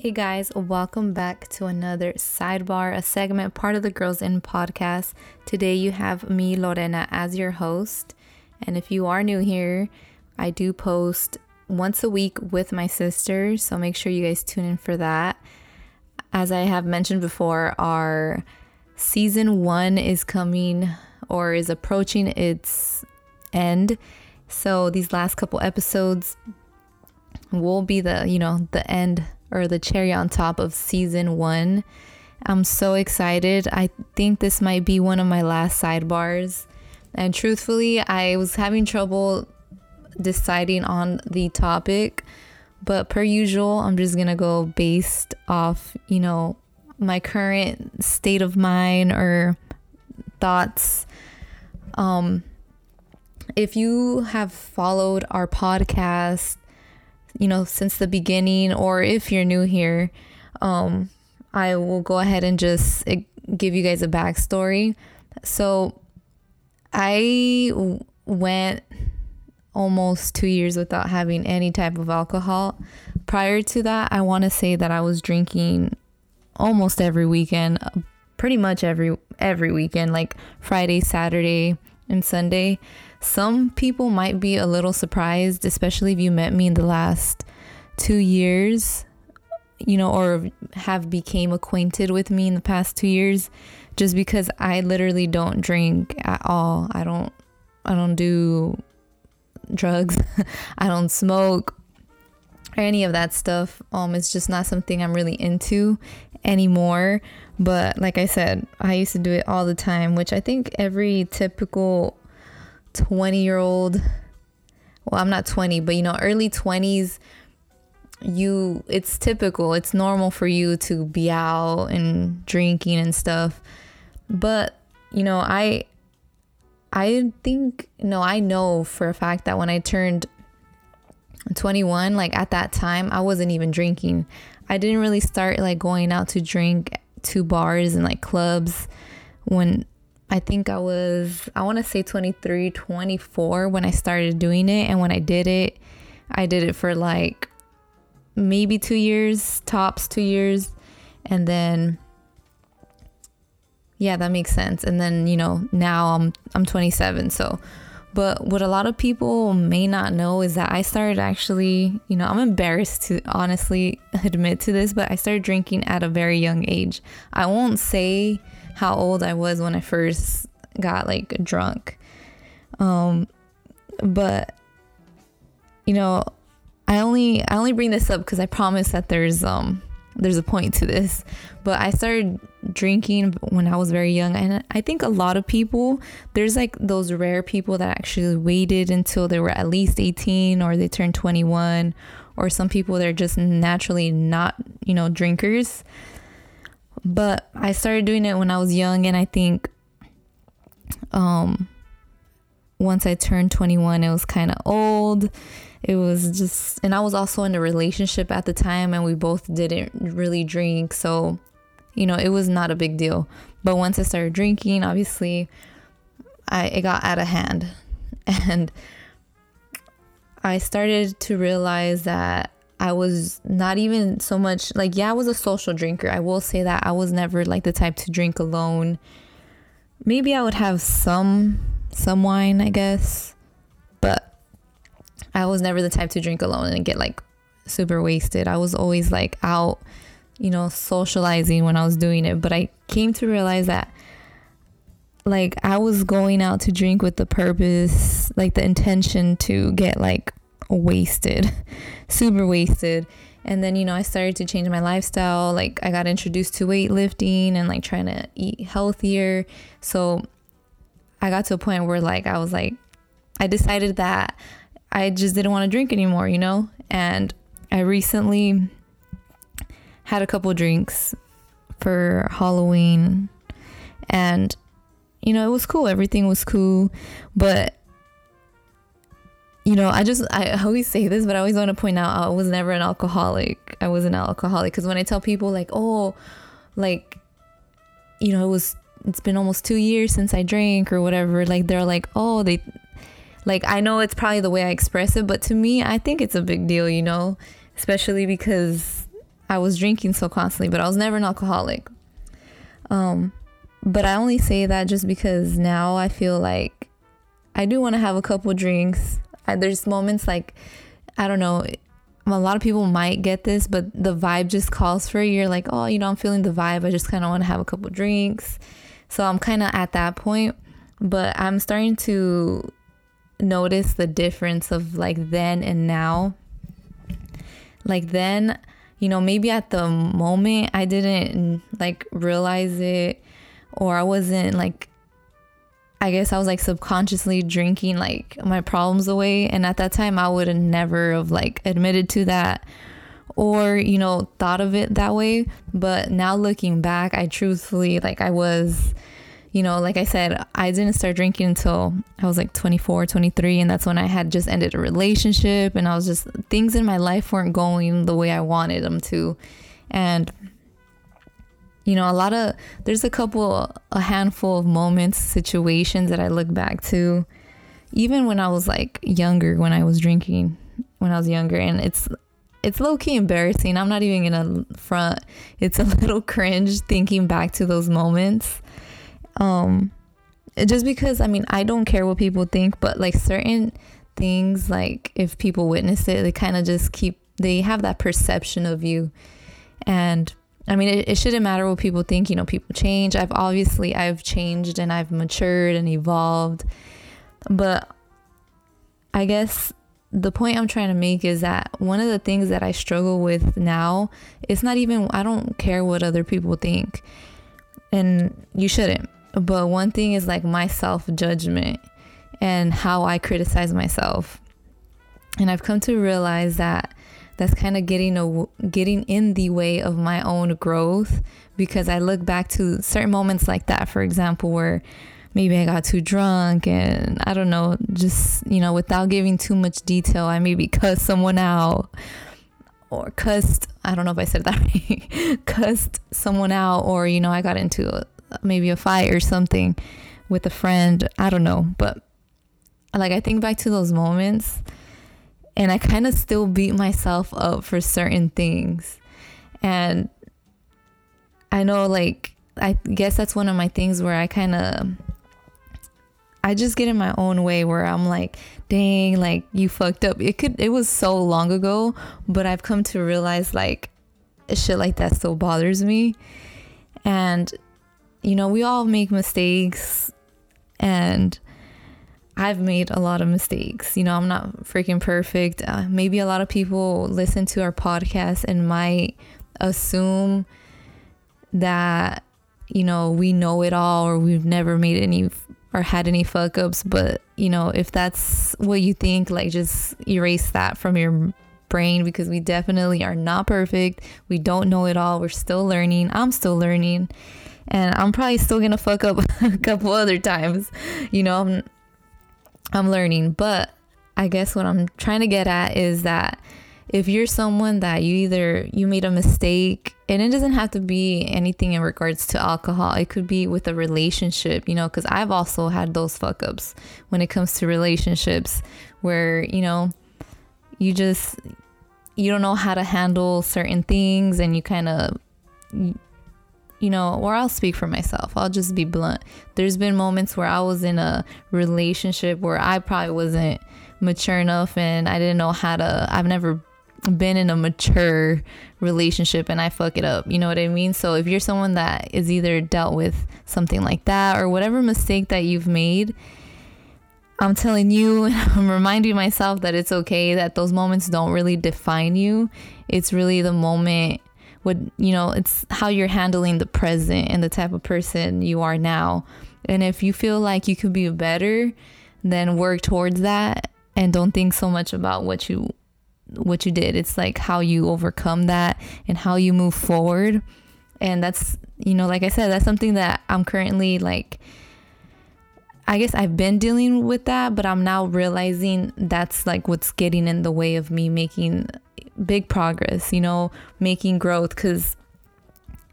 Hey guys, welcome back to another sidebar, a segment part of the Girls In podcast. Today you have me, Lorena, as your host. And if you are new here, I do post once a week with my sister, so make sure you guys tune in for that. As I have mentioned before, our season one is coming or is approaching its end. So these last couple episodes will be the, you know, the end or the cherry on top of season one. I'm so excited. I think this might be one of my last sidebars. And truthfully, I was having trouble deciding on the topic, but per usual, I'm just gonna go based off, you know, my current state of mind or thoughts. Um, if you have followed our podcast you know, since the beginning, or if you're new here, um, I will go ahead and just eh, give you guys a backstory. So, I went almost two years without having any type of alcohol. Prior to that, I want to say that I was drinking almost every weekend, pretty much every every weekend, like Friday, Saturday, and Sunday. Some people might be a little surprised, especially if you met me in the last two years, you know, or have became acquainted with me in the past two years, just because I literally don't drink at all. I don't, I don't do drugs. I don't smoke or any of that stuff. Um, it's just not something I'm really into anymore. But like I said, I used to do it all the time, which I think every typical 20 year old well i'm not 20 but you know early 20s you it's typical. It's normal for you to be out and drinking and stuff. But you know i i think no i know for a fact that when i turned 21 like at that time i wasn't even drinking. I didn't really start like going out to drink to bars and like clubs when I think I was, I want to say 23, 24 when I started doing it. And when I did it, I did it for like maybe two years, tops two years. And then, yeah, that makes sense. And then, you know, now I'm, I'm 27. So, but what a lot of people may not know is that I started actually, you know, I'm embarrassed to honestly admit to this, but I started drinking at a very young age. I won't say, how old I was when I first got like drunk. Um, but you know, I only I only bring this up because I promise that there's um there's a point to this. But I started drinking when I was very young, and I think a lot of people there's like those rare people that actually waited until they were at least 18 or they turned 21, or some people they're just naturally not you know drinkers. But I started doing it when I was young, and I think um, once I turned 21, it was kind of old. It was just, and I was also in a relationship at the time, and we both didn't really drink. So, you know, it was not a big deal. But once I started drinking, obviously, I it got out of hand, and I started to realize that I was not even so much like, yeah, I was a social drinker. I will say that I was never like the type to drink alone. Maybe I would have some some wine, I guess, but I was never the type to drink alone and get like super wasted. I was always like out, you know, socializing when I was doing it, but I came to realize that like I was going out to drink with the purpose, like the intention to get like wasted, super wasted. And then, you know, I started to change my lifestyle. Like, I got introduced to weightlifting and like trying to eat healthier. So, I got to a point where, like, I was like, I decided that I just didn't want to drink anymore, you know? And I recently had a couple drinks for Halloween. And, you know, it was cool. Everything was cool. But you know, I just I always say this, but I always want to point out I was never an alcoholic. I was an alcoholic because when I tell people like, oh, like, you know, it was it's been almost two years since I drank or whatever. Like they're like, oh, they, like I know it's probably the way I express it, but to me, I think it's a big deal. You know, especially because I was drinking so constantly, but I was never an alcoholic. Um, but I only say that just because now I feel like I do want to have a couple drinks. There's moments like I don't know. A lot of people might get this, but the vibe just calls for it. You're like, oh, you know, I'm feeling the vibe. I just kind of want to have a couple drinks. So I'm kind of at that point, but I'm starting to notice the difference of like then and now. Like then, you know, maybe at the moment I didn't like realize it or I wasn't like I guess I was like subconsciously drinking like my problems away and at that time I would have never have like admitted to that or you know thought of it that way but now looking back I truthfully like I was you know, like I said, I didn't start drinking until I was like 24, 23, and that's when I had just ended a relationship, and I was just things in my life weren't going the way I wanted them to. And, you know, a lot of there's a couple, a handful of moments, situations that I look back to, even when I was like younger, when I was drinking, when I was younger, and it's, it's low key embarrassing. I'm not even gonna front. It's a little cringe thinking back to those moments um just because i mean i don't care what people think but like certain things like if people witness it they kind of just keep they have that perception of you and i mean it, it shouldn't matter what people think you know people change i've obviously i've changed and i've matured and evolved but i guess the point I'm trying to make is that one of the things that I struggle with now is not even I don't care what other people think. And you shouldn't. But one thing is like my self judgment and how I criticize myself. And I've come to realize that that's kind of getting a, getting in the way of my own growth because I look back to certain moments like that, for example, where maybe I got too drunk and I don't know, just, you know, without giving too much detail, I maybe cussed someone out or cussed, I don't know if I said that right, cussed someone out or, you know, I got into maybe a fight or something with a friend. I don't know. But like I think back to those moments and I kind of still beat myself up for certain things. And I know like I guess that's one of my things where I kind of I just get in my own way where I'm like, dang, like you fucked up. It could it was so long ago, but I've come to realize like shit like that still bothers me. And you know, we all make mistakes and I've made a lot of mistakes. You know, I'm not freaking perfect. Uh, maybe a lot of people listen to our podcast and might assume that, you know, we know it all or we've never made any or had any fuck ups. But, you know, if that's what you think, like just erase that from your brain because we definitely are not perfect. We don't know it all. We're still learning. I'm still learning and I'm probably still gonna fuck up a couple other times. You know, I'm I'm learning, but I guess what I'm trying to get at is that if you're someone that you either you made a mistake and it doesn't have to be anything in regards to alcohol. It could be with a relationship you know because i've also had those fuck ups when it comes to relationships where you know you just you don't know how to handle certain things and you kind of you know, or I'll speak for myself. I'll just be blunt. There's been moments where I was in a relationship where I probably wasn't mature enough and I didn't know how to, I've never been in a mature relationship and I fuck it up. You know what I mean? So if you're someone that is either dealt with something like that or whatever mistake that you've made, I'm telling you, I'm reminding myself that it's okay, that those moments don't really define you. It's really the moment what you know it's how you're handling the present and the type of person you are now. And if you feel like you could be better then work towards that and don't think so much about what you what you did. It's like how you overcome that and how you move forward. And that's you know like i said that's something that i'm currently like I guess I've been dealing with that, but I'm now realizing that's like what's getting in the way of me making big progress, you know, making growth cuz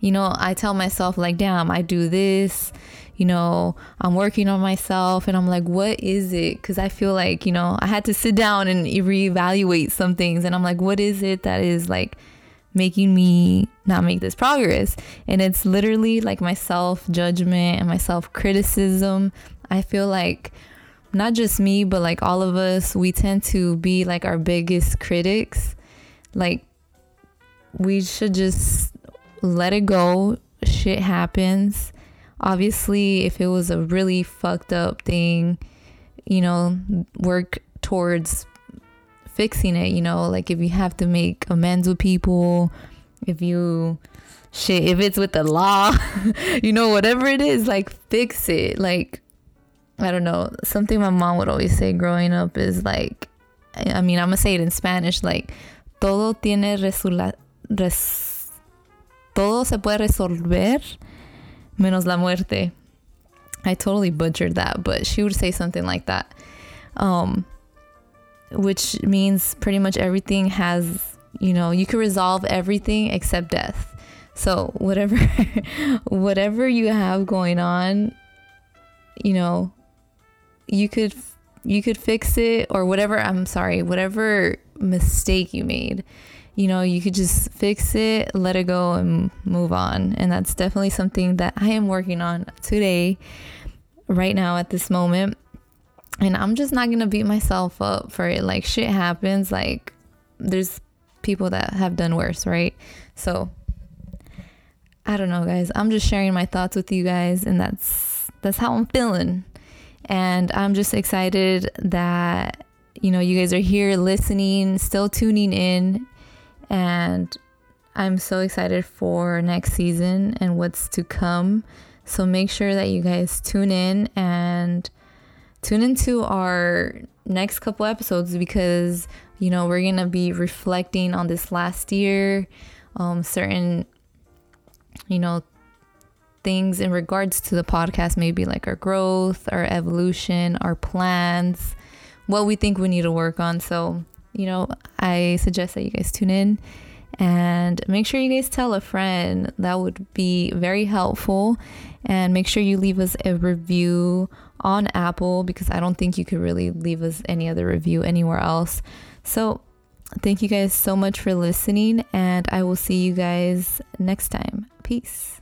you know, I tell myself like, "Damn, I do this." You know, I'm working on myself and I'm like, "What is it?" cuz I feel like, you know, I had to sit down and reevaluate some things and I'm like, "What is it that is like making me not make this progress. And it's literally like my self judgment and my self criticism. I feel like not just me, but like all of us, we tend to be like our biggest critics. Like, we should just let it go. Shit happens. Obviously, if it was a really fucked up thing, you know, work towards fixing it, you know, like if you have to make amends with people, if you shit, if it's with the law, you know, whatever it is, like fix it. Like I don't know, something my mom would always say growing up is like I mean, I'm gonna say it in Spanish, like todo tiene res- todo se puede resolver menos la muerte. I totally butchered that, but she would say something like that. Um, which means pretty much everything has, you know, you can resolve everything except death. So whatever whatever you have going on, you know, you could you could fix it or whatever, I'm sorry, whatever mistake you made, you know, you could just fix it, let it go and move on. And that's definitely something that I am working on today right now at this moment and I'm just not gonna beat myself up for it. Like shit happens. Like there's people that have done worse, right? So I don't know, guys. I'm just sharing my thoughts with you guys, and that's that's how I'm feeling. And I'm just excited that you know you guys are here listening, still tuning in, and I'm so excited for next season and what's to come. So make sure that you guys tune in and tune into our next couple episodes because you know we're gonna be reflecting on this last year um, certain you know things in regards to the podcast maybe like our growth our evolution our plans what we think we need to work on so you know i suggest that you guys tune in and make sure you guys tell a friend that would be very helpful and make sure you leave us a review on Apple because I don't think you could really leave us any other review anywhere else. So, thank you guys so much for listening, and I will see you guys next time. Peace.